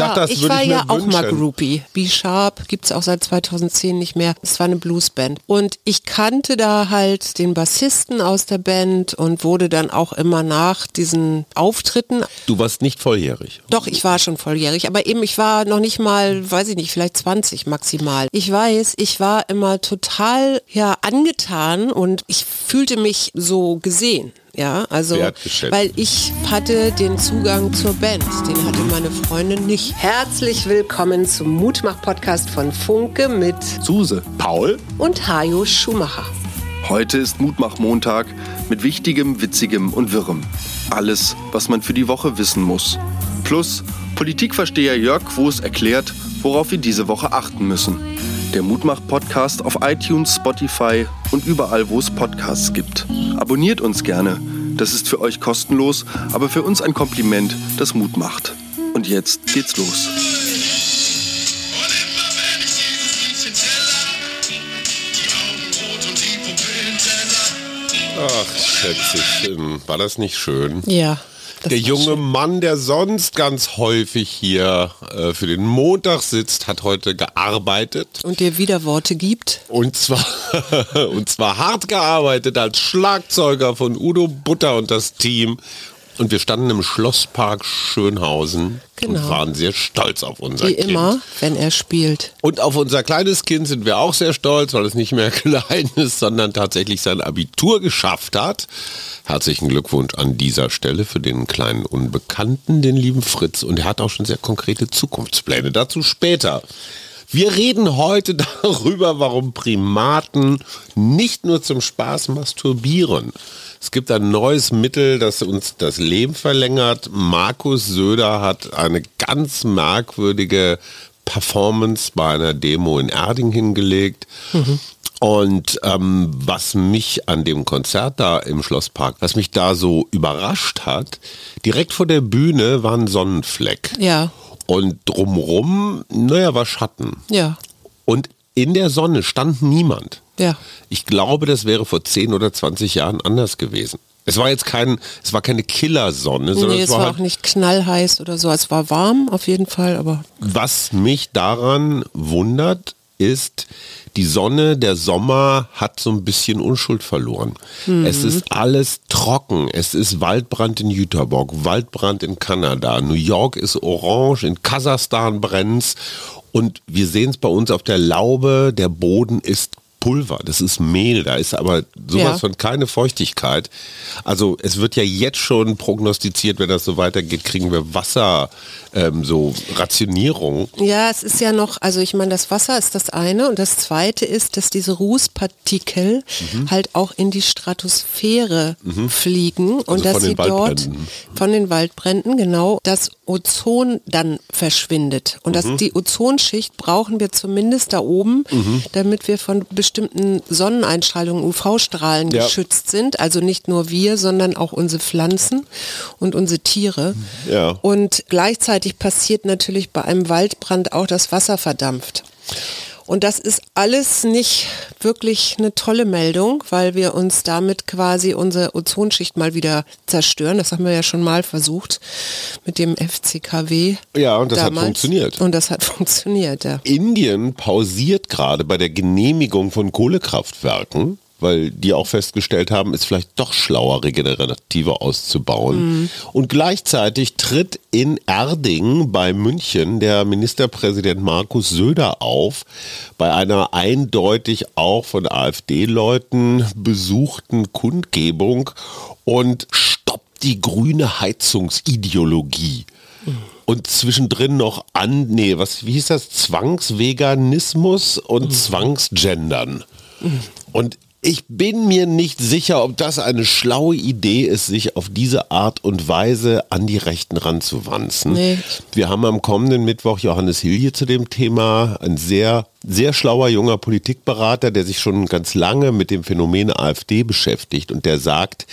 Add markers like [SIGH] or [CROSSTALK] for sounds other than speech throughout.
sag das ich war ich ja auch mal wünschen. Groupie. B-Sharp gibt es auch seit 2010 nicht mehr. Es war eine Bluesband. Und ich kannte da halt den Bassisten aus der Band und wurde dann auch immer nach diesen Auftritten Du warst nicht volljährig. Doch, ich war schon volljährig, aber eben ich war noch nicht mal, weiß ich nicht, vielleicht 20 maximal. Ich weiß, ich war immer total ja angetan und ich fühlte mich so gesehen. Ja, also weil ich hatte den Zugang zur Band, den hatte meine Freundin nicht. Herzlich willkommen zum Mutmach-Podcast von Funke mit Suse. Paul? und Hajo Schumacher. Heute ist Mutmach-Montag mit Wichtigem, Witzigem und Wirrem. Alles, was man für die Woche wissen muss. Plus Politikversteher Jörg Quos erklärt, worauf wir diese Woche achten müssen. Der Mutmach-Podcast auf iTunes, Spotify und überall, wo es Podcasts gibt. Abonniert uns gerne. Das ist für euch kostenlos, aber für uns ein Kompliment, das Mut macht. Und jetzt geht's los. Ach, Schätzchen, war das nicht schön? Ja. Das Der junge schön. Mann, der sonst ganz häufig hier äh, für den Montag sitzt, hat heute gearbeitet. Und dir wieder Worte gibt. Und zwar, [LAUGHS] und zwar hart gearbeitet als Schlagzeuger von Udo Butter und das Team. Und wir standen im Schlosspark Schönhausen Genau. und waren sehr stolz auf unser Wie Kind. immer, wenn er spielt. Und auf unser kleines Kind sind wir auch sehr stolz, weil es nicht mehr [LAUGHS] klein ist, sondern tatsächlich sein Abitur geschafft hat. Herzlichen Glückwunsch an dieser Stelle für den kleinen Unbekannten, den lieben Fritz. Und er hat auch schon sehr konkrete Zukunftspläne. Dazu später. Wir reden heute [LAUGHS] darüber, warum Primaten nicht nur zum Spaß masturbieren. Es gibt ein neues Mittel, das uns das Leben verlängert. Markus Söder hat eine ganz merkwürdige Performance bei einer Demo in Erding hingelegt. Und ähm, was mich an dem Konzert da im Schlosspark, was mich da so überrascht hat, direkt vor der Bühne war ein Sonnenfleck. Ja, Und drumrum, naja, war Schatten. ja, Und in der Sonne stand niemand. Ja. Ich glaube, das wäre vor 10 oder 20 Jahren anders gewesen. Es war jetzt kein, es war keine Killersonne, sondern Nee, es war war halt, auch nicht knallheiß oder so. Es war warm auf jeden Fall, aber was mich daran wundert, ist, die Sonne, der Sommer hat so ein bisschen Unschuld verloren. Es ist alles trocken. Es ist Waldbrand in Jüterbock, Waldbrand in Kanada, New York ist orange, in Kasachstan brennt's und wir sehen es bei uns auf der Laube, der Boden ist Pulver, das ist Mehl, da ist aber sowas Ja. von keine Feuchtigkeit. Also es wird ja jetzt schon prognostiziert, wenn das so weitergeht, kriegen wir Wasser, ähm, so Rationierung. Ja, es ist ja noch, also ich meine, das Wasser ist das eine und das zweite ist, dass diese Rußpartikel Mhm. halt auch in die Stratosphäre fliegen und Also dass sie dort von den Waldbränden genau das Ozon dann verschwindet und Mhm. das die Ozonschicht brauchen wir zumindest da oben, Mhm. damit wir von bestimmten Sonneneinstrahlungen, UV-Strahlen Ja. geschützt sind. Also nicht nur wir, sondern auch unsere Pflanzen und unsere Tiere. Ja. Und gleichzeitig passiert natürlich bei einem Waldbrand auch, dass Wasser verdampft. Und das ist alles nicht wirklich eine tolle Meldung, weil wir uns damit quasi unsere Ozonschicht mal wieder zerstören. Das haben wir ja schon mal versucht mit dem FCKW. Ja, und das hat damals. funktioniert. Und das hat [LAUGHS] funktioniert, ja. Indien pausiert gerade bei der Genehmigung von Kohlekraftwerken, weil die auch festgestellt haben, ist vielleicht doch schlauer, regenerative auszubauen. Und gleichzeitig tritt in Erding bei München der Ministerpräsident Markus Söder auf, bei einer eindeutig auch von AfD-Leuten besuchten Kundgebung und stoppt die grüne Heizungsideologie. Und zwischendrin noch an, nee, was, wie hieß das? Zwangsveganismus und Zwangsgendern. Und ich bin mir nicht sicher, ob das eine schlaue Idee ist, sich auf diese Art und Weise an die Rechten ranzuwanzen. Nee. Wir haben am kommenden Mittwoch Johannes Hilje zu dem Thema, ein sehr sehr schlauer junger Politikberater, der sich schon ganz lange mit dem Phänomen AfD beschäftigt und der sagt,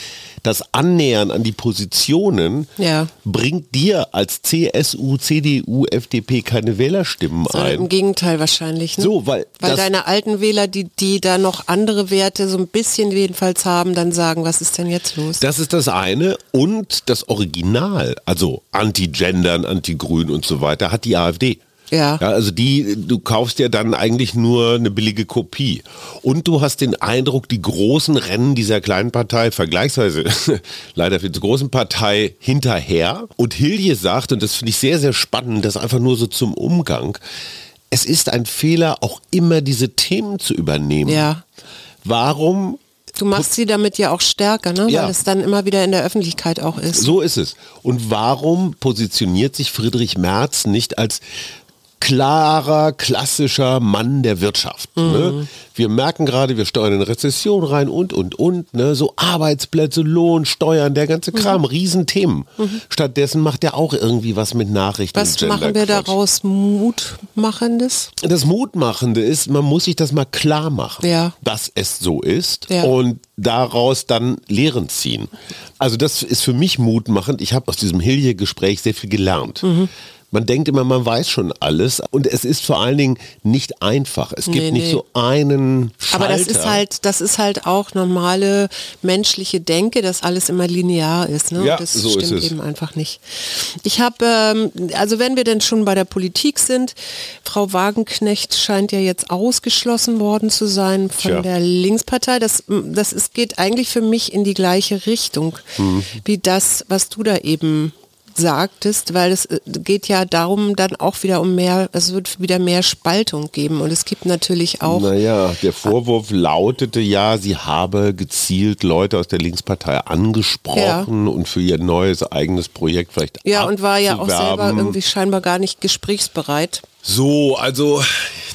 das Annähern an die Positionen Ja. bringt dir als CSU, CDU, FDP keine Wählerstimmen Sondern Im ein. Gegenteil wahrscheinlich. Ne? So, weil weil deine alten Wähler, die, die da noch andere Werte so ein bisschen jedenfalls haben, dann sagen, was ist denn jetzt los? Das ist das eine und das Original, also Anti-Gendern, Anti-Grün und so weiter, hat die AfD. Ja. ja. Also die, du kaufst ja dann eigentlich nur eine billige Kopie. Und du hast den Eindruck, die großen Rennen dieser kleinen Partei, vergleichsweise [LAUGHS] leider viel zu großen Partei, hinterher. Und Hilje sagt, und das finde ich sehr, sehr spannend, das einfach nur so zum Umgang, es ist ein Fehler, auch immer diese Themen zu übernehmen. Ja. Warum Du machst sie damit ja auch stärker, ne? Ja. weil es dann immer wieder in der Öffentlichkeit auch ist. So ist es. Und warum positioniert sich Friedrich Merz nicht als klarer, klassischer Mann der Wirtschaft? Ne? Wir merken gerade, wir steuern in Rezession rein und, und, und. Ne? So Arbeitsplätze, Lohn, Steuern, der ganze Kram, Riesenthemen. Stattdessen macht er auch irgendwie was mit Nachrichten. Was machen wir daraus Mutmachendes? Das Mutmachende ist, man muss sich das mal klar machen, Ja. dass es so ist Ja. und daraus dann Lehren ziehen. Also das ist für mich mutmachend. Ich habe aus diesem Hilje-Gespräch sehr viel gelernt. Man denkt immer, man weiß schon alles und es ist vor allen Dingen nicht einfach. Es gibt Nee, nicht nee. so einen Schalter. Aber das ist halt, das ist halt auch normale menschliche Denke, dass alles immer linear ist. Ne? Ja, das so ist stimmt es. eben einfach nicht. Ich habe, ähm, also wenn wir denn schon bei der Politik sind, Frau Wagenknecht scheint ja jetzt ausgeschlossen worden zu sein von Tja. der Linkspartei. Das, das ist, geht eigentlich für mich in die gleiche Richtung Mhm. wie das, was du da eben sagtest, weil es äh, geht ja darum dann auch wieder um mehr, es wird wieder mehr Spaltung geben. Und es gibt natürlich auch Naja, der Vorwurf lautete ja, sie habe gezielt Leute aus der Linkspartei angesprochen und für ihr neues eigenes Projekt vielleicht Ja, und war ja auch selber irgendwie scheinbar gar nicht gesprächsbereit. So, also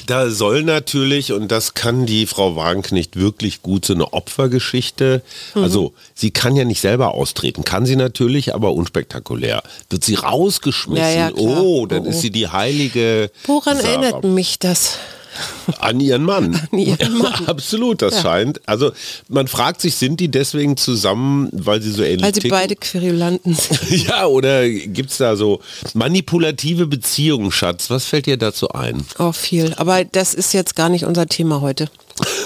da soll natürlich, und das kann die Frau Wagenknecht wirklich gut, so eine Opfergeschichte, Mhm. also sie kann ja nicht selber austreten, kann sie natürlich, aber unspektakulär. Wird sie rausgeschmissen, Ja, ja, oh, dann Oh, oh. ist sie die heilige Woran Sarah. erinnert mich das? An ihren Mann. An ihren Mann. Absolut, das Ja. scheint. Also man fragt sich, sind die deswegen zusammen, weil sie so ähnlich Weil sie ticken? beide Querulanten sind. [LAUGHS] Ja, oder gibt's da so manipulative Beziehungen, Schatz? Was fällt dir dazu ein? Oh, viel. Aber das ist jetzt gar nicht unser Thema heute.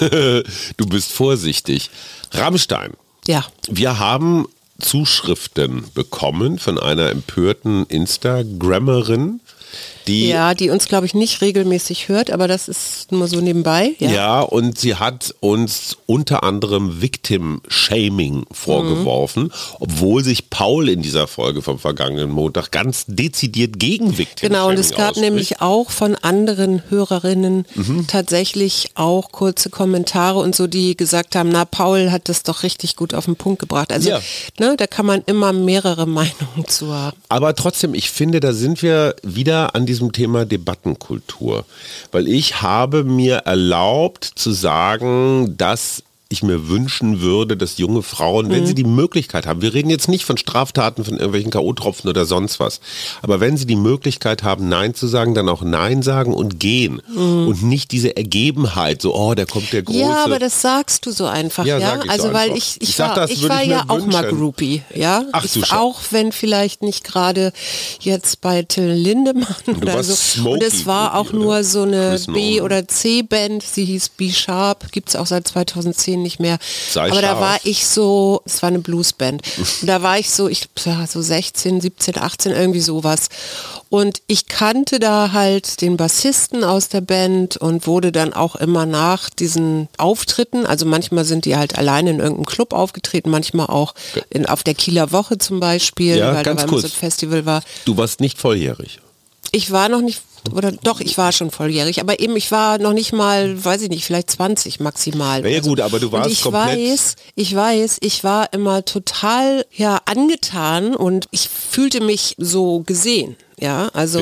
[LAUGHS] du bist vorsichtig. Rammstein. Ja. Wir haben Zuschriften bekommen von einer empörten Instagrammerin, die Ja, die uns, glaube ich, nicht regelmäßig hört, aber das ist nur so nebenbei. Ja. Ja. und sie hat uns unter anderem Victim-Shaming vorgeworfen, Mhm. obwohl sich Paul in dieser Folge vom vergangenen Montag ganz dezidiert gegen Victim-Shaming Genau, und es gab ausspricht. nämlich auch von anderen Hörerinnen Mhm. tatsächlich auch kurze Kommentare und so, die gesagt haben, na, Paul hat das doch richtig gut auf den Punkt gebracht. Also, Ja. ne, da kann man immer mehrere [LAUGHS] Meinungen zu haben. Aber trotzdem, ich finde, da sind wir wieder an diesem Thema Debattenkultur. Weil ich habe mir erlaubt zu sagen, dass ich mir wünschen würde, dass junge Frauen, wenn sie die Möglichkeit haben, wir reden jetzt nicht von Straftaten, von irgendwelchen K.O.-Tropfen oder sonst was, aber wenn sie die Möglichkeit haben, Nein zu sagen, dann auch Nein sagen und gehen. Und nicht diese Ergebenheit, so, oh, da kommt der große... Ja, aber das sagst du so einfach, Ja, ja. ich so also weil einfach. ich, ich, Ich war, das ich war ich ja auch mal wünschen. Groupie, ja. Ach, ich, du schau. auch wenn vielleicht nicht gerade jetzt bei Till Lindemann oder so. Und es war auch nur so eine B- oder C-Band, sie hieß B-Sharp, gibt es auch seit 2010 nicht mehr. Sei aber da scharf. war ich so, es war eine Bluesband. Da war ich so, ich so 16, 17, 18, irgendwie sowas. Und ich kannte da halt den Bassisten aus der Band und wurde dann auch immer nach diesen Auftritten, also manchmal sind die halt alleine in irgendeinem Club aufgetreten, manchmal auch in, auf der Kieler Woche zum Beispiel, Ja, weil ganz da kurz. Festival war. Du warst nicht volljährig. Ich war noch nicht, oder doch, ich war schon volljährig, aber eben, ich war noch nicht mal, weiß ich nicht, vielleicht 20 maximal. Ja, ja, oder so. gut, aber du warst und ich komplett- weiß, ich weiß, ich war immer total, ja, angetan und ich fühlte mich so gesehen. Ja, also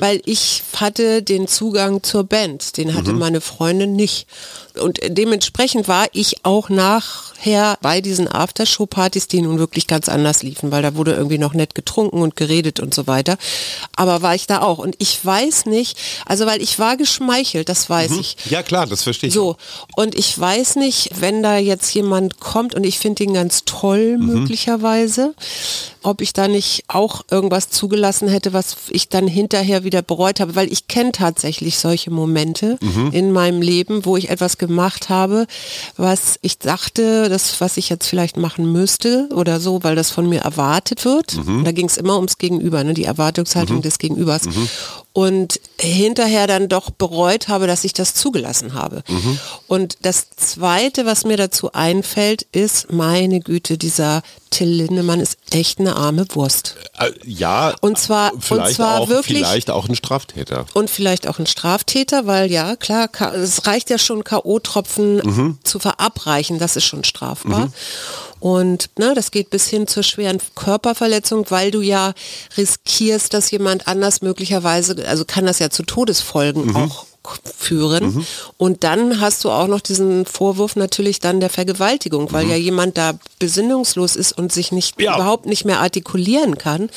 weil ich hatte den Zugang zur Band, den hatte meine Freundin nicht. Und dementsprechend war ich auch nachher bei diesen Aftershow-Partys, die nun wirklich ganz anders liefen, weil da wurde irgendwie noch nett getrunken und geredet und so weiter. Aber war ich da auch. Und ich weiß nicht, also weil ich war geschmeichelt, das weiß ich. Ja klar, das verstehe ich. So, und ich weiß nicht, wenn da jetzt jemand kommt und ich finde ihn ganz toll möglicherweise, ob ich da nicht auch irgendwas zugelassen hätte, was ich dann hinterher wieder bereut habe, weil ich kenne tatsächlich solche Momente in meinem Leben, wo ich etwas gemacht habe, was ich dachte, das, was ich jetzt vielleicht machen müsste oder so, weil das von mir erwartet wird. Da ging es immer ums Gegenüber, ne? die Erwartungshaltung des Gegenübers. Und hinterher dann doch bereut habe, dass ich das zugelassen habe. Und das Zweite, was mir dazu einfällt, ist, meine Güte, dieser Till Lindemann ist echt eine arme Wurst. Äh, ja, Und zwar- vielleicht und zwar auch, wirklich- vielleicht auch ein Straftäter. Und vielleicht auch ein Straftäter, weil ja, klar, es reicht ja schon K.O.-Tropfen Mhm. zu verabreichen, das ist schon strafbar. Und ne, das geht bis hin zur schweren Körperverletzung, weil du ja riskierst, dass jemand anders möglicherweise, also kann das ja zu Todesfolgen Mhm. auch führen. Und dann hast du auch noch diesen Vorwurf natürlich dann der Vergewaltigung, weil ja jemand da besinnungslos ist und sich nicht Mhm. Ja. überhaupt nicht mehr artikulieren kann.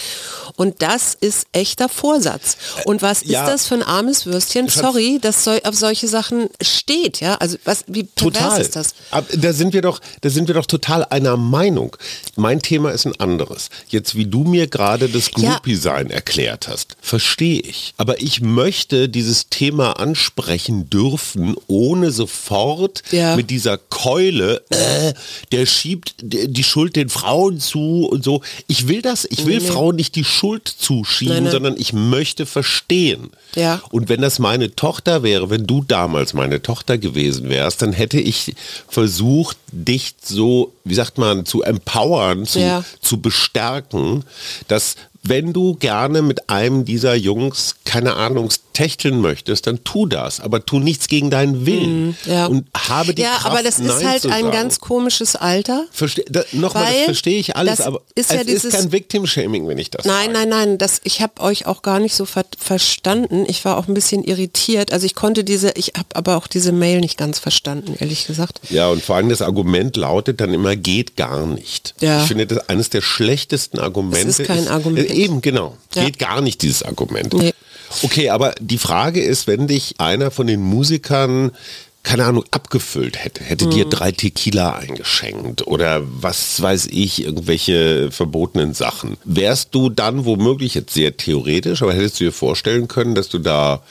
Und das ist echter Vorsatz. Und was ja. ist das für ein armes Würstchen? Sorry, das soll auf solche Sachen steht, ja? Also was, wie pervers Total. ist das? Da sind wir doch, da sind wir doch total einer Meinung. Mein Thema ist ein anderes. Jetzt, wie du mir gerade das Ja. Groupie-Sein erklärt hast, verstehe ich. Aber ich möchte dieses Thema ansprechen dürfen, ohne sofort Ja. mit dieser Keule, äh, der schiebt die die Schuld den Frauen zu und so. Ich will das, ich will Nee, nee. Frauen nicht die Schuld zuschieben, Nein, nein. sondern ich möchte verstehen. Ja. Und wenn das meine Tochter wäre, wenn du damals meine Tochter gewesen wärst, dann hätte ich versucht, dich so, wie sagt man, zu empowern, zu, Ja. zu bestärken, dass wenn du gerne mit einem dieser Jungs, keine Ahnung, techteln möchtest, dann tu das, aber tu nichts gegen deinen Willen. Mhm, Ja, Und habe die ja Kraft, aber das ist halt ein ganz komisches Alter. Verste da, Nochmal, das verstehe ich alles, das aber ist es ja ist dieses- kein Victim-Shaming, wenn ich das Nein, sage. nein, nein, das, ich habe euch auch gar nicht so ver verstanden. Ich war auch ein bisschen irritiert. Also ich konnte diese, ich habe aber auch diese Mail nicht ganz verstanden, ehrlich gesagt. Ja, und vor allem das Argument lautet dann immer, geht gar nicht. Ja. Ich finde, das eines der schlechtesten Argumente. ist kein Argument. Eben, genau. Ja. Geht gar nicht, dieses Argument. Nee. Okay, aber die Frage ist, wenn dich einer von den Musikern keine Ahnung, abgefüllt hätte, hätte dir Mhm. drei Tequila eingeschenkt oder was weiß ich, irgendwelche verbotenen Sachen. Wärst du dann womöglich jetzt sehr theoretisch, aber hättest du dir vorstellen können, dass du da,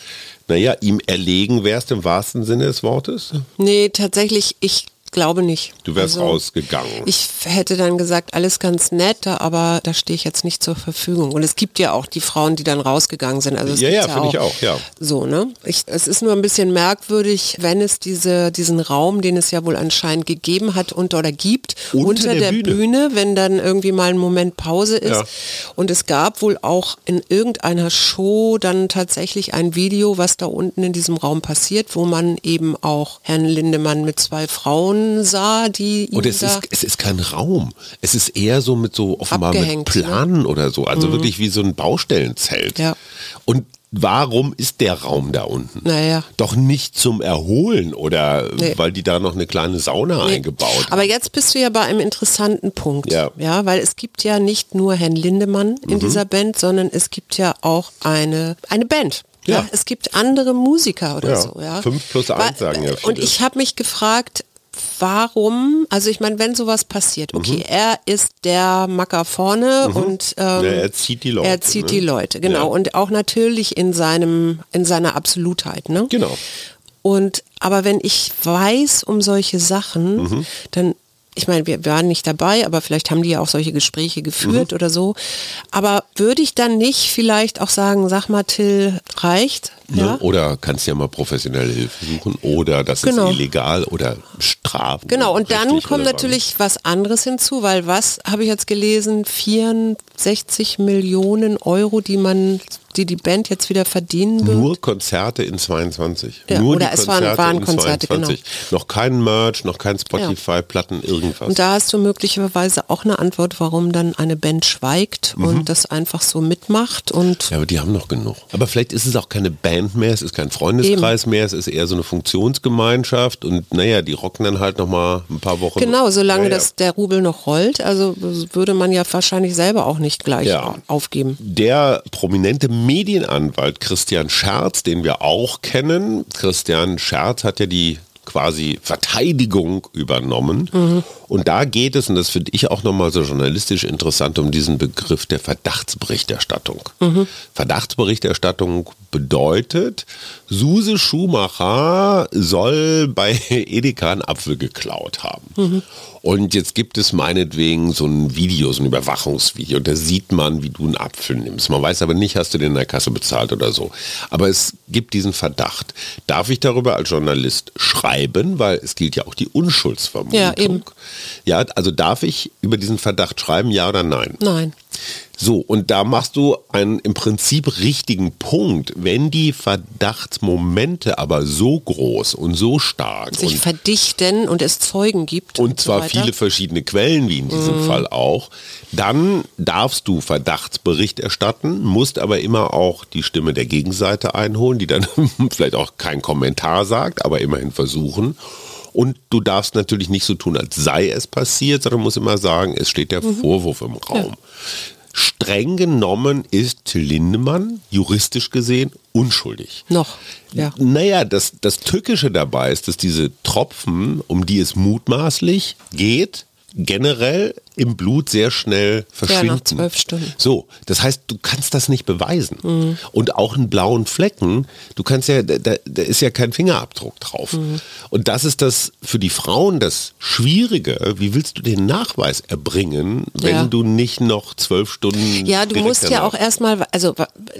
naja, ihm erlegen wärst im wahrsten Sinne des Wortes? Nee, tatsächlich, ich glaube nicht. Du wärst Also, rausgegangen. Ich hätte dann gesagt, alles ganz nett, aber da stehe ich jetzt nicht zur Verfügung. Und es gibt ja auch die Frauen, die dann rausgegangen sind. Also Ja, gibt's ja, finde ich auch, ja. So, ne? Ich, es ist nur ein bisschen merkwürdig, wenn es diese, diesen Raum, den es ja wohl anscheinend gegeben hat unter oder gibt, Unter der der, Bühne. Bühne. wenn dann irgendwie mal ein Moment Pause ist. Ja. Und es gab wohl auch in irgendeiner Show dann tatsächlich ein Video, was da unten in diesem Raum passiert, wo man eben auch Herrn Lindemann mit zwei Frauen sah, die Und es ist, es ist kein Raum. Es ist eher so mit so offenbar mit ne? Planen oder so. Also wirklich wie so ein Baustellenzelt. Ja. Und warum ist der Raum da unten? Naja. Doch nicht zum Erholen oder Nee. weil die da noch eine kleine Sauna Nee. eingebaut Aber jetzt bist du ja bei einem interessanten Punkt. Ja. ja, weil es gibt ja nicht nur Herrn Lindemann in Mhm. dieser Band, sondern es gibt ja auch eine, eine Band. Ja. Ja. es gibt andere Musiker oder Ja. so. Ja. Fünf plus eins sagen ja Und viele. ich habe mich gefragt, warum, also ich meine, wenn sowas passiert, okay, er ist der Macker vorne und ähm, Mhm. Ja, er zieht die Leute, Er zieht ne? die Leute, genau. Ja. Und auch natürlich in seinem, in seiner Absolutheit, ne? Genau. Und aber wenn ich weiß um solche Sachen, Mhm. dann, ich meine, wir waren nicht dabei, aber vielleicht haben die ja auch solche Gespräche geführt Mhm. oder so. Aber würde ich dann nicht vielleicht auch sagen, sag mal, Till, reicht? Ne? Ja? Oder kannst ja mal professionelle Hilfe suchen oder das Genau. ist illegal oder Strafen. Genau, und dann kommt natürlich was anderes hinzu, weil was habe ich jetzt gelesen? 64 Millionen Euro, die man die die Band jetzt wieder verdienen wird. Nur Konzerte in 22. Ja, Nur oder die es waren- Konzerte waren in Konzerte, genau. Noch kein Merch, noch kein Spotify, Platten, irgendwas. Und da hast du möglicherweise auch eine Antwort, warum dann eine Band schweigt Mhm. und das einfach so mitmacht und Ja, aber die haben noch genug. Aber vielleicht ist es auch keine Band mehr, es ist kein Freundeskreis mehr, es ist eher so eine Funktionsgemeinschaft und naja, die rocken dann halt noch mal ein paar Wochen. genau, solange Naja. das der Rubel noch rollt, also würde man ja wahrscheinlich selber auch nicht gleich Ja. aufgeben. Der prominente Medienanwalt Christian Scherz, den wir auch kennen. Christian Scherz hat ja die quasi Verteidigung übernommen. Und da geht es, und das finde ich auch nochmal so journalistisch interessant, um diesen Begriff der Verdachtsberichterstattung. Verdachtsberichterstattung bedeutet, Suse Schumacher soll bei [LAUGHS] Edeka einen Apfel geklaut haben. Und jetzt gibt es meinetwegen so ein Video, so ein Überwachungsvideo, und da sieht man, wie du einen Apfel nimmst. Man weiß aber nicht, hast du den in der Kasse bezahlt oder so. Aber es gibt diesen Verdacht. Darf ich darüber als Journalist schreiben, weil es gilt ja auch die Unschuldsvermutung. Ja, eben. Ja, also darf ich über diesen Verdacht schreiben, ja oder nein? Nein. So, und da machst du einen im Prinzip richtigen Punkt. Wenn die Verdachtsmomente aber so groß und so stark Sich und verdichten und es Zeugen gibt. und so zwar weiter. viele verschiedene Quellen, wie in diesem Fall auch, dann darfst du Verdachtsbericht erstatten, musst aber immer auch die Stimme der Gegenseite einholen, die dann [LAUGHS] vielleicht auch keinen Kommentar sagt, aber immerhin versuchen. Und du darfst natürlich nicht so tun, als sei es passiert, sondern musst immer sagen, es steht der Vorwurf im Raum. Streng genommen ist Till Lindemann juristisch gesehen unschuldig. Noch, ja. Naja, das, das Tückische dabei ist, dass diese Tropfen, um die es mutmaßlich geht, generell im Blut sehr schnell verschwinden. nach zwölf Stunden. So, das heißt, du kannst das nicht beweisen. Mhm. Und auch einen blauen Flecken, du kannst ja, da, da ist ja kein Fingerabdruck drauf. Mhm. Und das ist das für die Frauen das Schwierige. Wie willst du den Nachweis erbringen, wenn Ja. du nicht noch zwölf Stunden Ja, du musst ja auch erstmal, also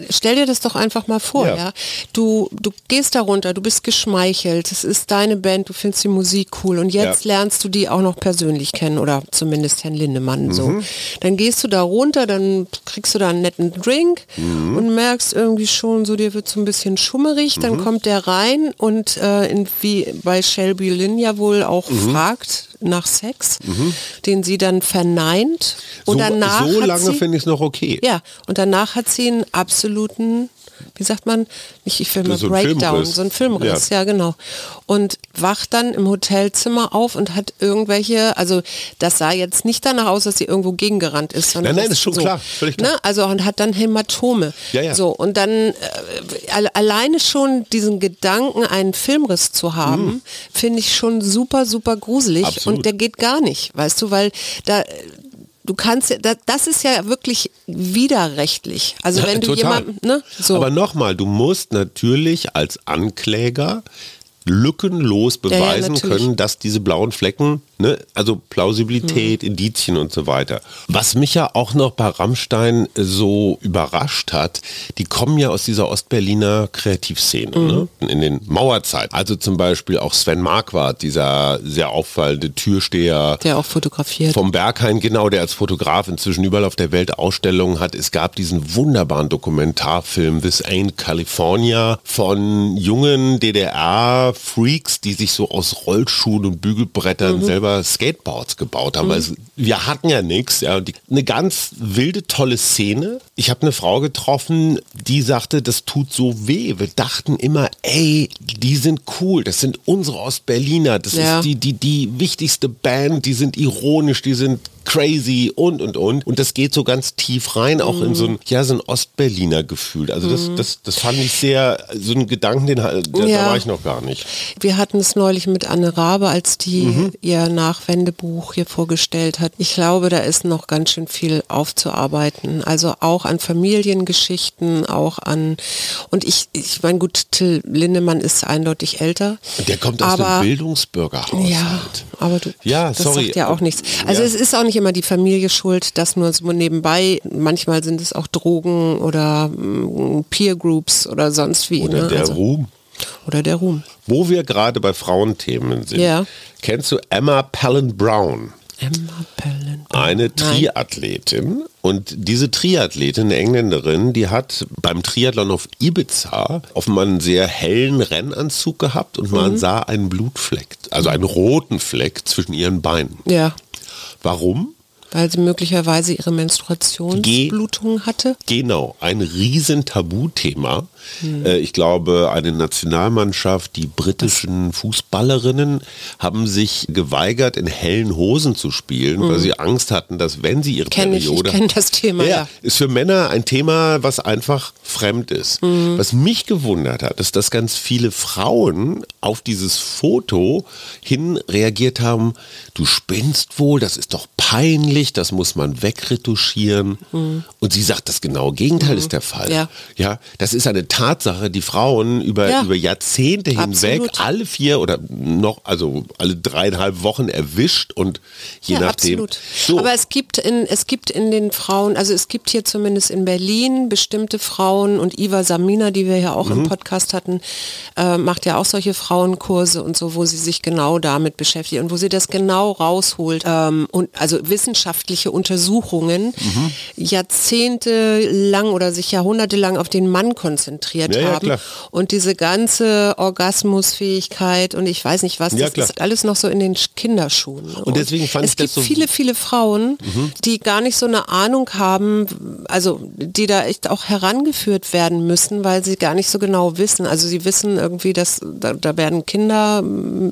stell dir das doch einfach mal vor, Ja. ja. Du, du gehst da runter, du bist geschmeichelt, es ist deine Band, du findest die Musik cool und jetzt Ja. lernst du die auch noch persönlich kennen oder zumindest Herrn Lindemann so. Mhm. Dann gehst du da runter, dann kriegst du da einen netten Drink Mhm. und merkst irgendwie schon, so dir wird so ein bisschen schummerig, Mhm. dann kommt der rein und äh, in, wie bei Shelby Lynn ja wohl auch Mhm. fragt nach Sex, den sie dann verneint und so, danach so lange finde ich es noch okay. ja, und danach hat sie einen absoluten, wie sagt man, nicht ich will mal So ein Breakdown, Filmriss. so ein Filmriss, ja. genau. Und wacht dann im Hotelzimmer auf und hat irgendwelche, also das sah jetzt nicht danach aus, dass sie irgendwo gegengerannt ist, sondern Nein, nein, ist schon so, klar, völlig klar. Ne? Also und hat dann Hämatome. Ja, ja. So, und dann äh, alle- alleine schon diesen Gedanken, einen Filmriss zu haben, finde ich schon super, super gruselig. Mhm. Absolut. Und der geht gar nicht, weißt du, weil da du kannst ja, da- das ist ja wirklich widerrechtlich. Also wenn du Total. jemanden, ne, so. Aber nochmal, du musst natürlich als Ankläger lückenlos ja, beweisen natürlich. können, dass diese blauen Flecken, ne, also Plausibilität, Mhm. Indizien und so weiter. Was mich ja auch noch bei Rammstein so überrascht hat, die kommen ja aus dieser Ostberliner Kreativszene, Mhm. ne, in den Mauerzeiten. Also zum Beispiel auch Sven Marquardt, dieser sehr auffallende Türsteher, der auch fotografiert. vom Berghain, genau, der als Fotograf inzwischen überall auf der Welt Ausstellungen hat. Es gab diesen wunderbaren Dokumentarfilm This Ain't California von jungen DDR-Freaks, die sich so aus Rollschuhen und Bügelbrettern selber Skateboards gebaut haben. Also, wir hatten ja nichts. Ja, und die, eine ganz wilde, tolle Szene. Ich habe eine Frau getroffen, die sagte, das tut so weh. Wir dachten immer, ey, die sind cool, das sind unsere Ostberliner, das Ja. ist die, die, die wichtigste Band, die sind ironisch, die sind crazy und und und. Und das geht so ganz tief rein, auch in so ein, ja, so ein Ostberliner Gefühl. Also das, das, das fand ich sehr, so einen Gedanken, den, da, da Ja. war ich noch gar nicht. Wir hatten es neulich mit Anne Rabe, als die Mhm. ihr Nachwendebuch hier vorgestellt hat. Ich glaube, da ist noch ganz schön viel aufzuarbeiten. Also auch an Familiengeschichten, auch an und ich, ich meine gut, Till Lindemann ist eindeutig älter. Der kommt aus aber, dem Bildungsbürgerhaushalt. Ja, aber du, Ja, das sorry. sagt ja auch nichts. Also Ja. es ist auch nicht immer die Familie schuld, das nur so nebenbei. Manchmal sind es auch Drogen oder mm, Peer Groups oder sonst wie. Oder ne? der also, Ruhm. Oder der Ruhm. Wo wir gerade bei Frauenthemen sind. Ja. Kennst du Emma Palin Brown? Emma Pellen. eine Nein. Triathletin und diese Triathletin, eine Engländerin, die hat beim Triathlon auf Ibiza offenbar einen sehr hellen Rennanzug gehabt und Mhm. man sah einen Blutfleck, also einen roten Fleck zwischen ihren Beinen. Ja, Warum? weil sie möglicherweise ihre Menstruationsblutung hatte. Genau, ein riesen Tabuthema. Äh, Ich glaube, eine Nationalmannschaft, die britischen Fußballerinnen haben sich geweigert, in hellen Hosen zu spielen, weil sie Angst hatten, dass wenn sie ihre Kenn ich, ich Periode kenne das Thema, ja, ja. ist für Männer ein Thema, was einfach fremd ist. Mhm. Was mich gewundert hat, ist, dass ganz viele Frauen auf dieses Foto hin reagiert haben, du spinnst wohl, das ist doch peinlich, das muss man wegretuschieren. Und sie sagt, das genaue Gegenteil ist der Fall. Mhm. Ja. ja, das ist eine Tatsache, die Frauen über, Ja. über Jahrzehnte hinweg Absolut. alle vier oder noch, also alle dreieinhalb Wochen erwischt und je ja, nachdem. So. Aber es gibt in es gibt in den Frauen, also es gibt hier zumindest in Berlin bestimmte Frauen und Iva Samina, die wir ja auch Mhm. im Podcast hatten, äh, macht ja auch solche Frauenkurse und so, wo sie sich genau damit beschäftigt und wo sie das genau rausholt ähm, und also wissenschaftliche Untersuchungen Mhm. jahrzehntelang oder sich jahrhundertelang auf den Mann konzentriert Ja, ja, haben klar. und diese ganze Orgasmusfähigkeit und ich weiß nicht was, Ja, das klar. ist alles noch so in den Kinderschuhen. ne? Und deswegen fand es ich das gibt so- Mhm. viele, viele Frauen, die gar nicht so eine Ahnung haben, also die da echt auch herangeführt werden müssen, weil sie gar nicht so genau wissen. Also sie wissen irgendwie, dass da, da werden Kinder,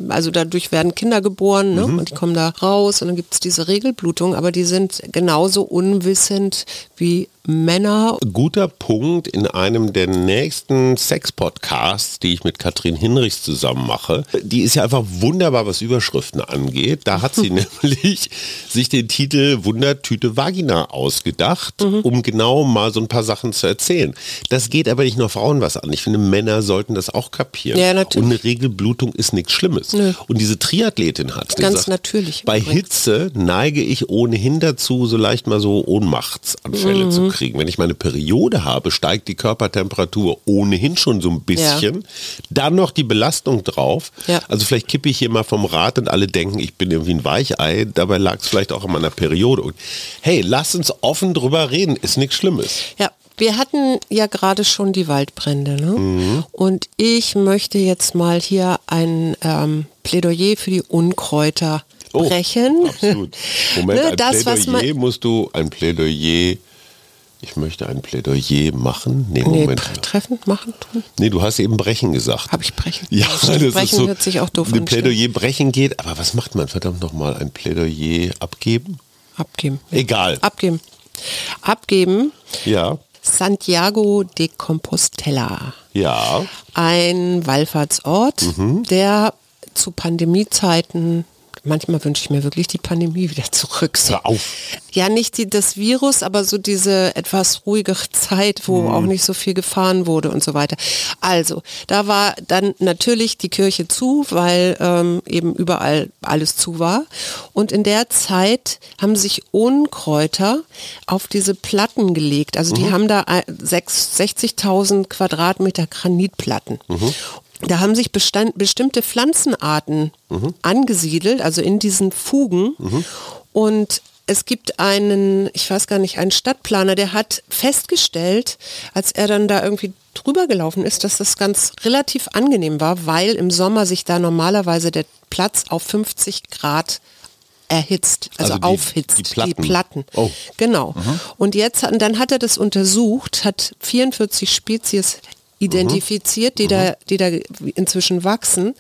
also dadurch werden Kinder geboren ne? Mhm. und die kommen da raus und dann gibt es diese Regelblutung, aber die sind genauso unwissend wie Männer. guter Punkt in einem der nächsten Sex-Podcasts, die ich mit Katrin Hinrichs zusammen mache. Die ist ja einfach wunderbar, was Überschriften angeht. Da hat sie [LAUGHS] nämlich sich den Titel Wundertüte Vagina ausgedacht, Mhm. um genau mal so ein paar Sachen zu erzählen. Das geht aber nicht nur Frauen was an. Ich finde, Männer sollten das auch kapieren. Ja, natürlich. Und eine Regelblutung ist nichts Schlimmes. Nö. Und diese Triathletin hat Ganz gesagt, natürlich bei übrigens. Hitze neige ich ohnehin dazu, so leicht mal so Ohnmachtsanfälle Mhm. zu kriegen. Wenn ich meine Periode habe, steigt die Körpertemperatur ohnehin schon so ein bisschen. Dann noch die Belastung drauf. Ja. Also vielleicht kippe ich hier mal vom Rad und alle denken, ich bin irgendwie ein Weichei. Dabei lag es vielleicht auch an meiner Periode. Und hey, lass uns offen drüber reden. Ist nichts Schlimmes. Ja, wir hatten ja gerade schon die Waldbrände. Ne? Mhm. Und ich möchte jetzt mal hier ein ähm, Plädoyer für die Unkräuter Oh, brechen. Absolut. [LAUGHS] Moment, Ne, ein das, was Plädoyer man- musst du, ein Plädoyer, ich möchte ein Plädoyer machen. Nee, Nee, Moment. tre- treffen, machen, tun. Nee, du hast eben brechen gesagt. Habe ich brechen? Ja, Stimmt, das brechen ist so, hört sich auch doof ein an. Plädoyer brechen geht, aber was macht man verdammt nochmal? Ein Plädoyer abgeben? Abgeben. Ja. Egal. Abgeben. Abgeben. Ja, Santiago de Compostela. ja. Ein Wallfahrtsort, Mhm. der zu Pandemiezeiten, manchmal wünsche ich mir wirklich die Pandemie wieder zurück. So. Hör auf. Ja, nicht die, das Virus, aber so diese etwas ruhigere Zeit, wo Mhm. auch nicht so viel gefahren wurde und so weiter. Also, da war dann natürlich die Kirche zu, weil ähm, eben überall alles zu war. Und in der Zeit haben sich Unkräuter auf diese Platten gelegt. Also Mhm. die haben da ein- sechs- 60.000 Quadratmeter Granitplatten. Mhm. Da haben sich bestand, bestimmte Pflanzenarten Mhm. angesiedelt, also in diesen Fugen. Und es gibt einen, ich weiß gar nicht, einen Stadtplaner, der hat festgestellt, als er dann da irgendwie drüber gelaufen ist, dass das ganz relativ angenehm war, weil im Sommer sich da normalerweise der Platz auf 50 Grad erhitzt, also, Also die- aufhitzt, die Platten. Platten. Oh. Genau. Und jetzt, hat- dann hat er das untersucht, hat 44 Spezies identifiziert, die, da, die da inzwischen wachsen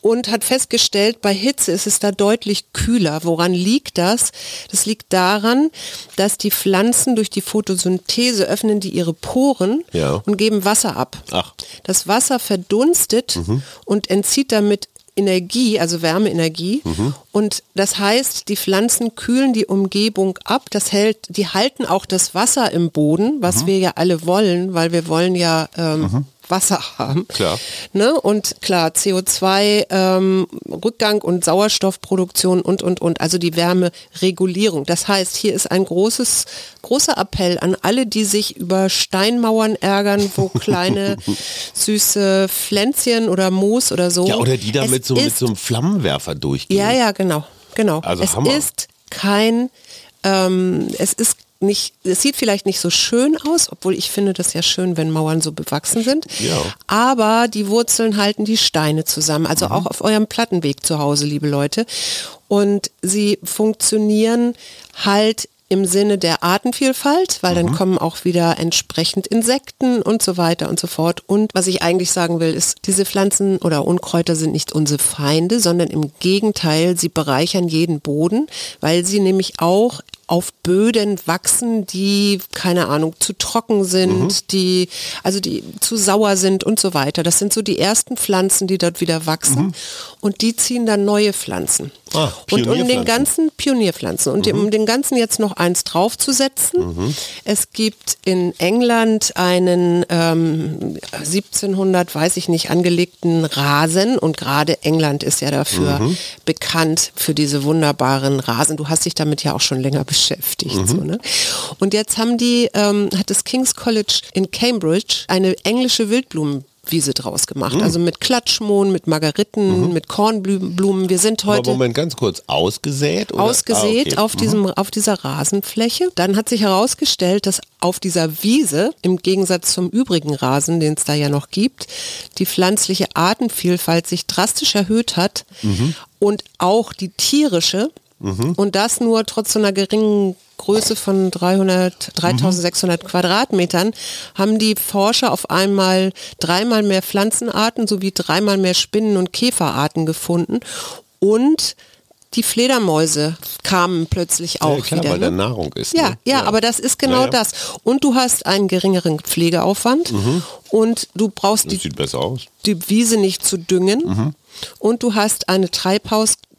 und hat festgestellt, bei Hitze ist es da deutlich kühler. Woran liegt das? Das liegt daran, dass die Pflanzen durch die Photosynthese öffnen die ihre Poren Ja. und geben Wasser ab. Ach. Das Wasser verdunstet und entzieht damit Energie, also Wärmeenergie. Und das heißt, die Pflanzen kühlen die Umgebung ab. Das hält, die halten auch das Wasser im Boden, was wir ja alle wollen, weil wir wollen ja ähm, Wasser haben. Klar. Ne? Und klar, CO2, ähm, Rückgang und Sauerstoffproduktion und, und, und, also die Wärmeregulierung. Das heißt, hier ist ein großes, großer Appell an alle, die sich über Steinmauern ärgern, wo [LAUGHS] kleine, süße Pflänzchen oder Moos oder so. Ja, oder die da mit so, mit ist- so einem Flammenwerfer durchgehen. Ja, ja, genau. Genau. Also es Hammer. ist kein, ähm, es ist nicht, es sieht vielleicht nicht so schön aus, obwohl ich finde das ja schön, wenn Mauern so bewachsen sind. Ja. Aber die Wurzeln halten die Steine zusammen. Also auch auf eurem Plattenweg zu Hause, liebe Leute. Und sie funktionieren halt im Sinne der Artenvielfalt, weil dann kommen auch wieder entsprechend Insekten und so weiter und so fort. Und was ich eigentlich sagen will, ist, diese Pflanzen oder Unkräuter sind nicht unsere Feinde, sondern im Gegenteil, sie bereichern jeden Boden, weil sie nämlich auch auf Böden wachsen, die, keine Ahnung, zu trocken sind, die, also die zu sauer sind und so weiter. Das sind so die ersten Pflanzen, die dort wieder wachsen und die ziehen dann neue Pflanzen. Ah, und um den ganzen Pionierpflanzen und um den ganzen jetzt noch eins draufzusetzen. Es gibt in England einen ähm, 1700, weiß ich nicht, angelegten Rasen und gerade England ist ja dafür bekannt für diese wunderbaren Rasen. Du hast dich damit ja auch schon länger beschäftigt. So, ne? Und jetzt haben die, ähm, hat das King's College in Cambridge eine englische Wildblumen Wiese draus gemacht. Also mit Klatschmohn, mit Margeriten, mit Kornblumen. Wir sind Aber heute Moment, ganz kurz, ausgesät? Oder? ausgesät Ah, okay. auf, diesem, auf dieser Rasenfläche. Dann hat sich herausgestellt, dass auf dieser Wiese, im Gegensatz zum übrigen Rasen, den es da ja noch gibt, die pflanzliche Artenvielfalt sich drastisch erhöht hat und auch die tierische. Und das nur trotz so einer geringen Größe von 300, 3600 Quadratmetern haben die Forscher auf einmal dreimal mehr Pflanzenarten sowie dreimal mehr Spinnen- und Käferarten gefunden und die Fledermäuse kamen plötzlich auch ja, klar, wieder. weil ne? Nahrung ist. Ja, ne? ja, aber das ist genau Ja, ja. das. Und du hast einen geringeren Pflegeaufwand und du brauchst Das die, die Wiese nicht zu düngen und du hast eine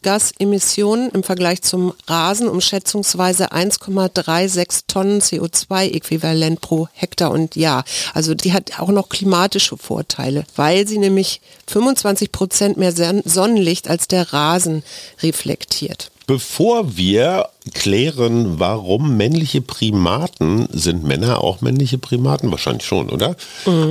Treibhausgasemission im Vergleich zum Rasen um schätzungsweise 1,36 Tonnen CO2-Äquivalent pro Hektar und Jahr. Also die hat auch noch klimatische Vorteile, weil sie nämlich 25 Prozent mehr Son- Sonnenlicht als der Rasen reflektiert. Bevor wir klären, warum männliche Primaten, sind Männer auch männliche Primaten? Wahrscheinlich schon, oder?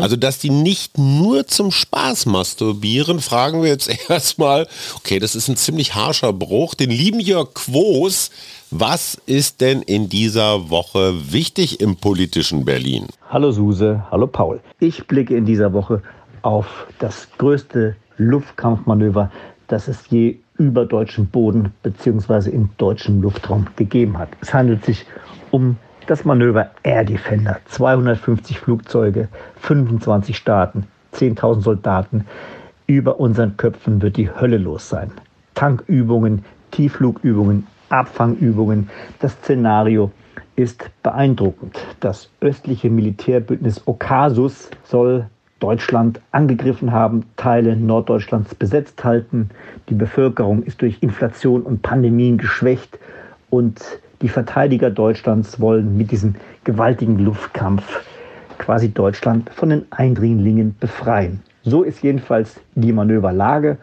Also, dass die nicht nur zum Spaß masturbieren, fragen wir jetzt [LAUGHS] erstmal, okay, das ist ein ziemlich harscher Bruch. Den lieben Jörg Quos, was ist denn in dieser Woche wichtig im politischen Berlin? Hallo Suse, hallo Paul. Ich blicke in dieser Woche auf das größte Luftkampfmanöver, das es je über deutschem Boden bzw. im deutschen Luftraum gegeben hat. Es handelt sich um das Manöver Air Defender. 250 Flugzeuge, 25 Staaten, 10.000 Soldaten. Über unseren Köpfen wird die Hölle los sein. Tankübungen, Tiefflugübungen, Abfangübungen. Das Szenario ist beeindruckend. Das östliche Militärbündnis Okasus soll Deutschland angegriffen haben, Teile Norddeutschlands besetzt halten. Die Bevölkerung ist durch Inflation und Pandemien geschwächt und die Verteidiger Deutschlands wollen mit diesem gewaltigen Luftkampf quasi Deutschland von den Eindringlingen befreien. So ist jedenfalls die Manöverlage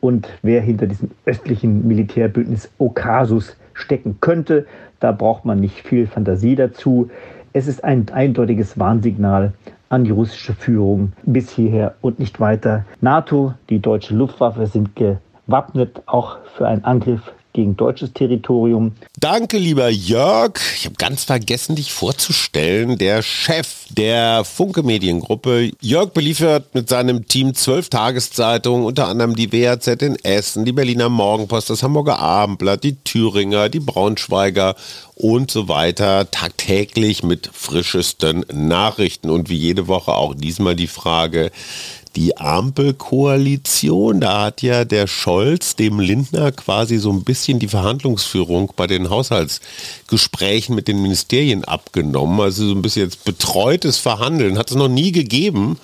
und wer hinter diesem östlichen Militärbündnis Okasus stecken könnte, da braucht man nicht viel Fantasie dazu. Es ist ein eindeutiges Warnsignal an die russische Führung bis hierher und nicht weiter. NATO, die deutsche Luftwaffe sind gewappnet auch für einen Angriff gegen deutsches Territorium. Danke, lieber Jörg. Ich habe ganz vergessen, dich vorzustellen. Der Chef der Funke Mediengruppe. Jörg beliefert mit seinem Team zwölf Tageszeitungen, unter anderem die WAZ in Essen, die Berliner Morgenpost, das Hamburger Abendblatt, die Thüringer, die Braunschweiger und so weiter. Tagtäglich mit frischesten Nachrichten. Und wie jede Woche auch diesmal die Frage, die Ampelkoalition, da hat ja der Scholz dem Lindner quasi so ein bisschen die Verhandlungsführung bei den Haushaltsgesprächen mit den Ministerien abgenommen. Also so ein bisschen jetzt betreutes Verhandeln. Hat es noch nie gegeben,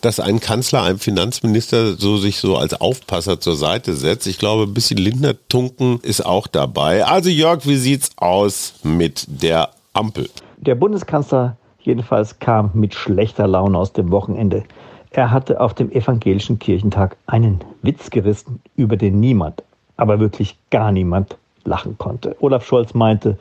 dass ein Kanzler einem Finanzminister so sich so als Aufpasser zur Seite setzt. Ich glaube, ein bisschen Lindner-Tunken ist auch dabei. Also Jörg, wie sieht's aus mit der Ampel? Der Bundeskanzler jedenfalls kam mit schlechter Laune aus dem Wochenende. Er hatte auf dem evangelischen Kirchentag einen Witz gerissen, über den niemand, aber wirklich gar niemand lachen konnte. Olaf Scholz meinte,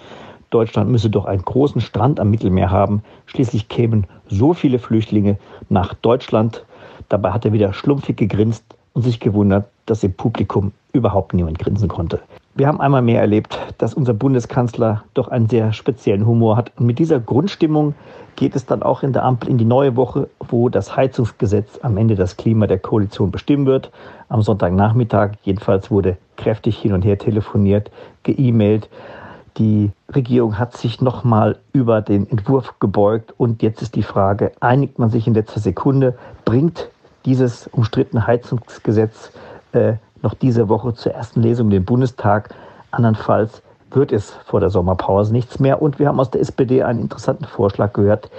Deutschland müsse doch einen großen Strand am Mittelmeer haben. Schließlich kämen so viele Flüchtlinge nach Deutschland. Dabei hat er wieder schlumpfig gegrinst und sich gewundert, dass im Publikum überhaupt niemand grinsen konnte. Wir haben einmal mehr erlebt, dass unser Bundeskanzler doch einen sehr speziellen Humor hat. Und mit dieser Grundstimmung geht es dann auch in der Ampel in die neue Woche, wo das Heizungsgesetz am Ende das Klima der Koalition bestimmen wird. Am Sonntagnachmittag jedenfalls wurde kräftig hin und her telefoniert, geemailt. Die Regierung hat sich nochmal über den Entwurf gebeugt und jetzt ist die Frage, einigt man sich in letzter Sekunde, bringt dieses umstrittene Heizungsgesetz äh, noch diese Woche zur ersten Lesung im Bundestag. Andernfalls wird es vor der Sommerpause nichts mehr. Und wir haben aus der SPD einen interessanten Vorschlag gehört,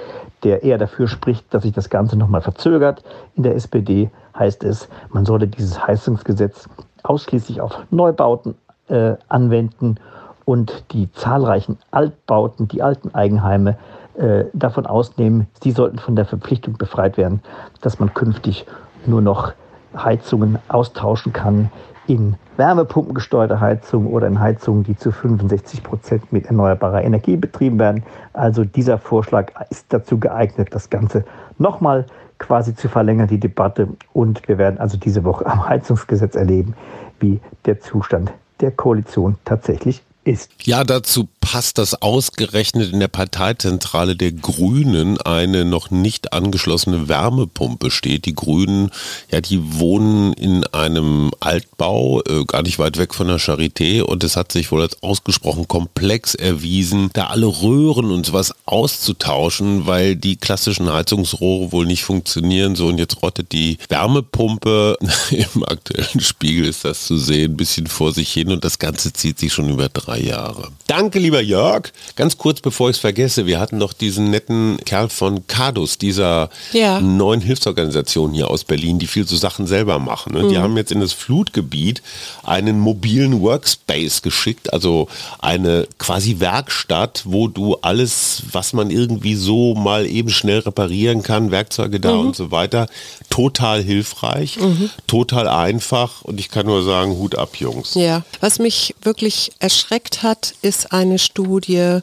der eher dafür spricht, dass sich das Ganze nochmal verzögert. In der SPD heißt es, man solle dieses Heizungsgesetz ausschließlich auf Neubauten äh, anwenden und die zahlreichen Altbauten, die alten Eigenheime äh, davon ausnehmen. Sie sollten von der Verpflichtung befreit werden, dass man künftig nur noch Heizungen austauschen kann in wärmepumpengesteuerte Heizungen oder in Heizungen, die zu 65 Prozent mit erneuerbarer Energie betrieben werden. Also dieser Vorschlag ist dazu geeignet, das Ganze nochmal quasi zu verlängern, die Debatte. Und wir werden also diese Woche am Heizungsgesetz erleben, wie der Zustand der Koalition tatsächlich ist. Ja, dazu passt, dass ausgerechnet in der Parteizentrale der Grünen eine noch nicht angeschlossene Wärmepumpe steht. Die Grünen, ja, die wohnen in einem Altbau, äh, gar nicht weit weg von der Charité und es hat sich wohl als ausgesprochen komplex erwiesen, da alle Röhren und sowas auszutauschen, weil die klassischen Heizungsrohre wohl nicht funktionieren. So und jetzt rottet die Wärmepumpe [LAUGHS] im aktuellen Spiegel ist das zu sehen, ein bisschen vor sich hin und das Ganze zieht sich schon über drei Jahre. Danke, lieber Jörg. Ganz kurz, bevor ich es vergesse, wir hatten noch diesen netten Kerl von Cadus, dieser Ja. neuen Hilfsorganisation hier aus Berlin, die viel so Sachen selber machen. Ne? Die haben jetzt in das Flutgebiet einen mobilen Workspace geschickt, also eine quasi Werkstatt, wo du alles, was man irgendwie so mal eben schnell reparieren kann, Werkzeuge da und so weiter, total hilfreich, total einfach und ich kann nur sagen, Hut ab, Jungs. Ja, was mich wirklich erschreckt hat, ist eine Studie,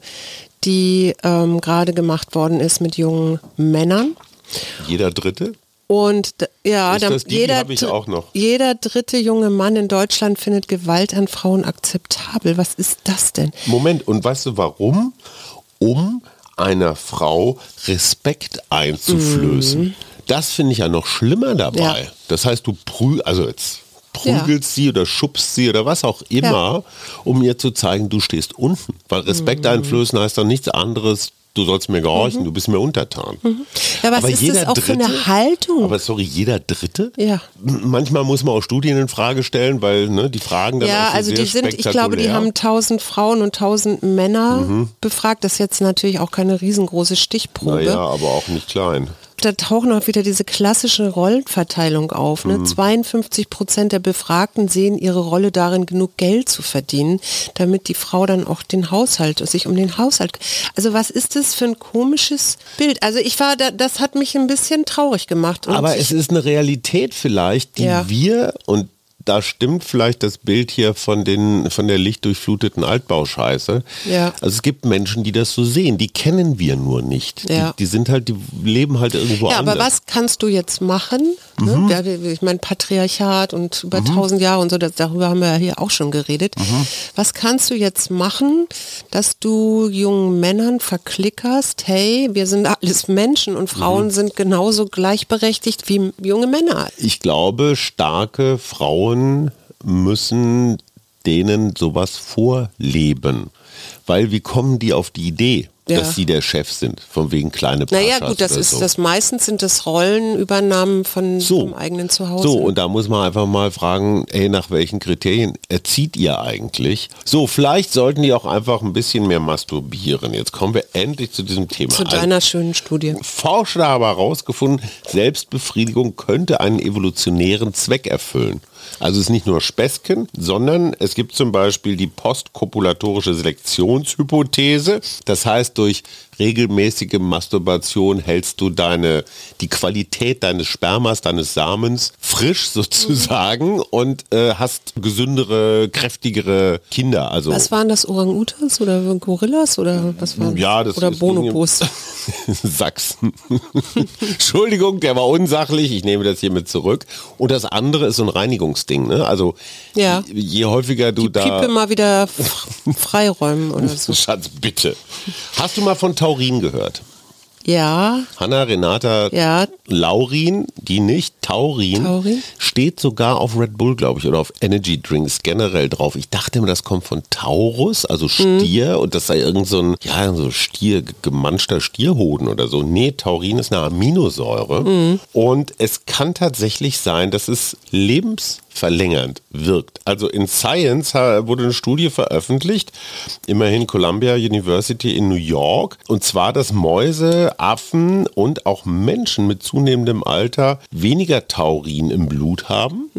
die ähm, gerade gemacht worden ist mit jungen Männern. Jeder Dritte? Und ja, dann die? Die jeder, noch. jeder dritte junge Mann in Deutschland findet Gewalt an Frauen akzeptabel. Was ist das denn? Moment, und weißt du warum? Um einer Frau Respekt einzuflößen. Das finde ich ja noch schlimmer dabei. Ja. Das heißt, du prü also jetzt prügelst sie oder schubst sie oder was auch immer, um ihr zu zeigen, du stehst unten. Weil Respekt einflößen heißt doch nichts anderes, du sollst mir gehorchen, du bist mir untertan. Ja, was Aber ist jeder das auch für eine Dritte- Haltung? Aber sorry, jeder Dritte? Ja. Manchmal muss man auch Studien in Frage stellen, weil ne, die Fragen dann Ja, auch so also die sind, ich glaube, die haben 1000 Frauen und 1000 Männer Mhm. befragt. Das ist jetzt natürlich auch keine riesengroße Stichprobe. Naja, aber auch nicht klein. Da tauchen auch wieder diese klassische Rollenverteilung auf. Ne? 52 Prozent der Befragten sehen ihre Rolle darin, genug Geld zu verdienen, damit die Frau dann auch den Haushalt, sich um den Haushalt. Also was ist das für ein komisches Bild? Also ich war, da, das hat mich ein bisschen traurig gemacht. Aber es ist eine Realität vielleicht, die Ja. wir und da stimmt vielleicht das Bild hier von den von der lichtdurchfluteten Altbauscheiße. Ja. Also es gibt Menschen, die das so sehen, die kennen wir nur nicht. Ja. Die, die sind halt, die leben halt irgendwo Ja, anders. aber was kannst du jetzt machen? Mhm. Ne? Ja, wir- ich meine, Patriarchat und über tausend Jahre und so, das, darüber haben wir ja hier auch schon geredet. Mhm. Was kannst du jetzt machen, dass du jungen Männern verklickerst, hey, wir sind alles Menschen und Mhm. Frauen sind genauso gleichberechtigt wie junge Männer? Ich glaube, starke Frauen müssen denen sowas vorleben. Weil wie kommen die auf die Idee, Ja. dass sie der Chef sind, von wegen kleine Naja, Paschas gut, das ist so. das meistens sind das Rollenübernahmen von so. vom eigenen Zuhause. So, und da muss man einfach mal fragen, ey, nach welchen Kriterien erzieht ihr eigentlich? So, vielleicht sollten die auch einfach ein bisschen mehr masturbieren. Jetzt kommen wir endlich zu diesem Thema. zu deiner schönen Studie. Forscher haben herausgefunden, Selbstbefriedigung könnte einen evolutionären Zweck erfüllen. Also es ist nicht nur Späßchen, sondern es gibt zum Beispiel die postkopulatorische Selektionshypothese. Das heißt, durch regelmäßige Masturbation hältst du deine, die Qualität deines Spermas, deines Samens frisch sozusagen und äh, hast gesündere, kräftigere Kinder. Also Was waren das, Orang-Utans oder Gorillas oder was war ja, das Oder Bonobos? [LAUGHS] Sachsen. [LAUGHS] Entschuldigung, der war unsachlich. Ich nehme das hiermit zurück. Und das andere ist so ein Reinigungsding. Ne? Also Ja. je, häufiger du Die da... Piepe mal wieder freiräumen oder [LAUGHS] so. Schatz, bitte. Hast du mal von Taurin gehört? Ja, Hanna, Renata, ja, Laurin, die nicht, Taurin, Taurin? steht sogar auf Red Bull, glaube ich, oder auf Energy Drinks generell drauf. Ich dachte mir, das kommt von Taurus, also Stier, und das sei irgend so ein, ja, so Stier, gemanschter Stierhoden oder so. Nee, Taurin ist eine Aminosäure. Und es kann tatsächlich sein, dass es lebensverlängernd wirkt. Also in Science wurde eine Studie veröffentlicht, immerhin Columbia University in New York, und zwar, dass Mäuse, Affen und auch Menschen mit zunehmendem Alter weniger Taurin im Blut haben.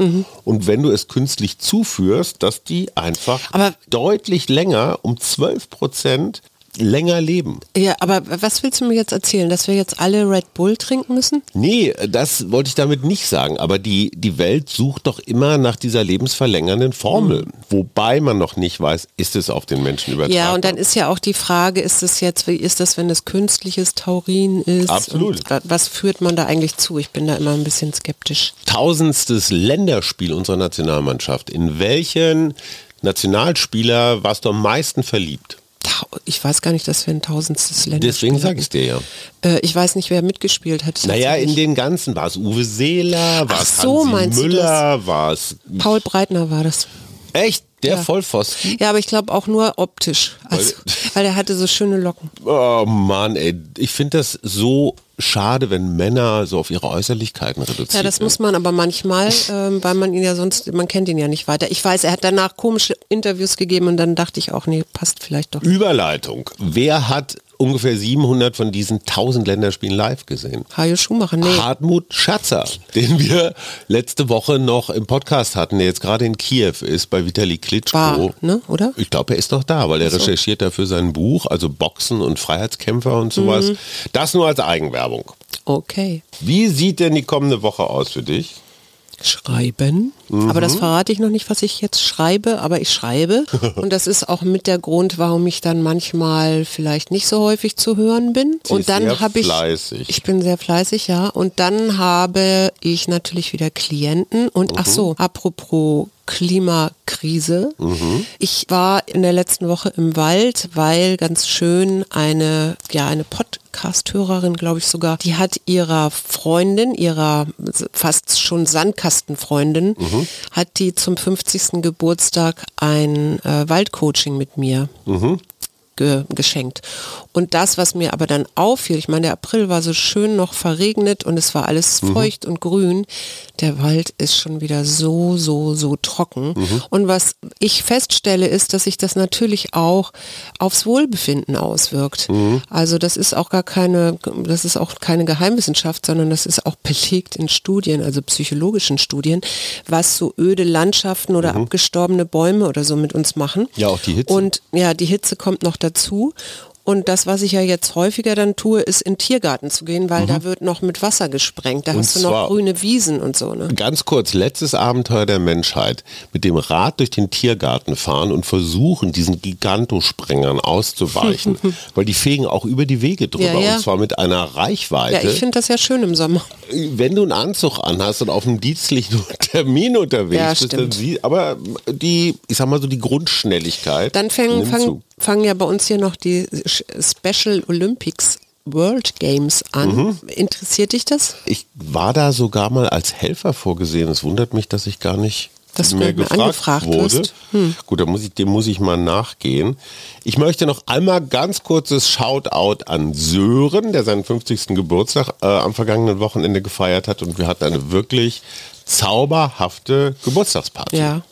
Und wenn du es künstlich zuführst, dass die einfach Aber- deutlich länger, um 12 Prozent länger leben. ja, aber was willst du mir jetzt erzählen, dass wir jetzt alle Red Bull trinken müssen? Nee, das wollte ich damit nicht sagen. Aber die, die Welt sucht doch immer nach dieser lebensverlängernden Formel. Wobei man noch nicht weiß, ist es auf den Menschen übertragbar. Ja, und dann ist ja auch die Frage, ist es jetzt, wie ist das, wenn es künstliches Taurin ist? Absolut. Was führt man da eigentlich zu? Ich bin da immer ein bisschen skeptisch. tausendstes Länderspiel unserer Nationalmannschaft. In welchen Nationalspieler warst du am meisten verliebt? Ich weiß gar nicht, dass wir ein tausendstes Länder Deswegen sage ich dir ja. Äh, ich weiß nicht, wer mitgespielt hat. Naja, in den ganzen, war es Uwe Seeler, war es so, Hansi meinst du Müller, war es... Paul Breitner war das. Echt? Der Ja. Vollpfosten? Ja, aber ich glaube auch nur optisch. Also, weil er hatte so schöne Locken. Oh Mann, ey. Ich finde das so schade, wenn Männer so auf ihre Äußerlichkeiten reduziert Ja, das muss man aber manchmal, ähm, weil man ihn ja sonst, man kennt ihn ja nicht weiter. Ich weiß, er hat danach komische Interviews gegeben und dann dachte ich auch, nee, passt vielleicht doch. Überleitung. Wer hat ungefähr 700 von diesen 1000 Länderspielen live gesehen? Hajo Schumacher, nee. Hartmut Schatzer, den wir letzte Woche noch im Podcast hatten, der jetzt gerade in Kiew ist bei Vitali Klitschko. War, ne, oder? Ich glaube, er ist noch da, weil er recherchiert dafür sein Buch, also Boxen und Freiheitskämpfer und sowas. Mhm. Das nur als Eigenwerbung. Okay. Wie sieht denn die kommende Woche aus für dich? Schreiben. Aber das verrate ich noch nicht, was ich jetzt schreibe, aber ich schreibe. [LAUGHS] Und das ist auch mit der Grund, warum ich dann manchmal vielleicht nicht so häufig zu hören bin. Sie und dann sehr habe ich. fleißig. Ich bin sehr fleißig, ja. Und dann habe ich natürlich wieder Klienten. Und ach so, apropos Klimakrise. Ich war in der letzten Woche im Wald, weil ganz schön eine, ja, eine Podcast-Hörerin, glaube ich sogar, die hat ihrer Freundin, ihrer fast schon Sandkastenfreundin, hat die zum 50. Geburtstag ein äh, Waldcoaching mit mir ge geschenkt. Und das, was mir aber dann auffiel, ich meine, der April war so schön noch verregnet und es war alles feucht und grün. Der Wald ist schon wieder so, so, so trocken. Und was ich feststelle, ist, dass sich das natürlich auch aufs Wohlbefinden auswirkt. Also das ist auch gar keine, das ist auch keine Geheimwissenschaft, sondern das ist auch belegt in Studien, also psychologischen Studien, was so öde Landschaften oder abgestorbene Bäume oder so mit uns machen. Ja, auch die Hitze. Und ja, die Hitze kommt noch dazu. Und das, was ich ja jetzt häufiger dann tue, ist in Tiergarten zu gehen, weil da wird noch mit Wasser gesprengt. Da Mhm. Und hast du noch grüne Wiesen und so. Ne? Ganz kurz, letztes Abenteuer der Menschheit. Mit dem Rad durch den Tiergarten fahren und versuchen, diesen Gigantosprengern auszuweichen. [LAUGHS] weil die fegen auch über die Wege drüber. Ja, ja. Und zwar mit einer Reichweite. Ja, ich finde das ja schön im Sommer. wenn du einen Anzug anhast und auf einem dienstlichen [LAUGHS] Termin unterwegs Ja, bist, dann sie, aber die, ich sag mal so die Grundschnelligkeit. Dann fangen, nimmt fangen, ja bei uns hier noch die Special Olympics World Games an. Mhm. Interessiert dich das? Ich war da sogar mal als Helfer vorgesehen. Es wundert mich, dass ich gar nicht Dass du mehr mehr gefragt angefragt wurde. Hm. Gut, muss ich, dem muss ich mal nachgehen. Ich möchte noch einmal ganz kurzes Shoutout an Sören, der seinen 50. Geburtstag äh, am vergangenen Wochenende gefeiert hat und wir hatten eine wirklich zauberhafte Geburtstagsparty. Ja.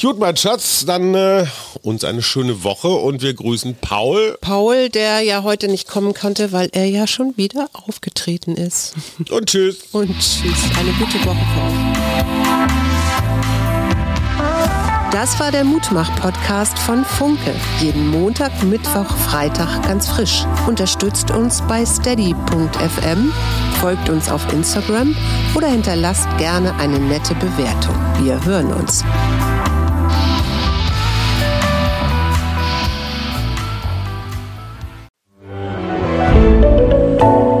Gut, mein Schatz, dann äh, uns eine schöne Woche und wir grüßen Paul Paul, der ja heute nicht kommen konnte, weil er ja schon wieder aufgetreten ist. und tschüss. Und tschüss. Eine gute Woche für euch. Das war der Mutmach-Podcast von Funke. Jeden Montag, Mittwoch, Freitag ganz frisch. Unterstützt uns bei steady.fm, folgt uns auf Instagram oder hinterlasst gerne eine nette Bewertung. Wir hören uns.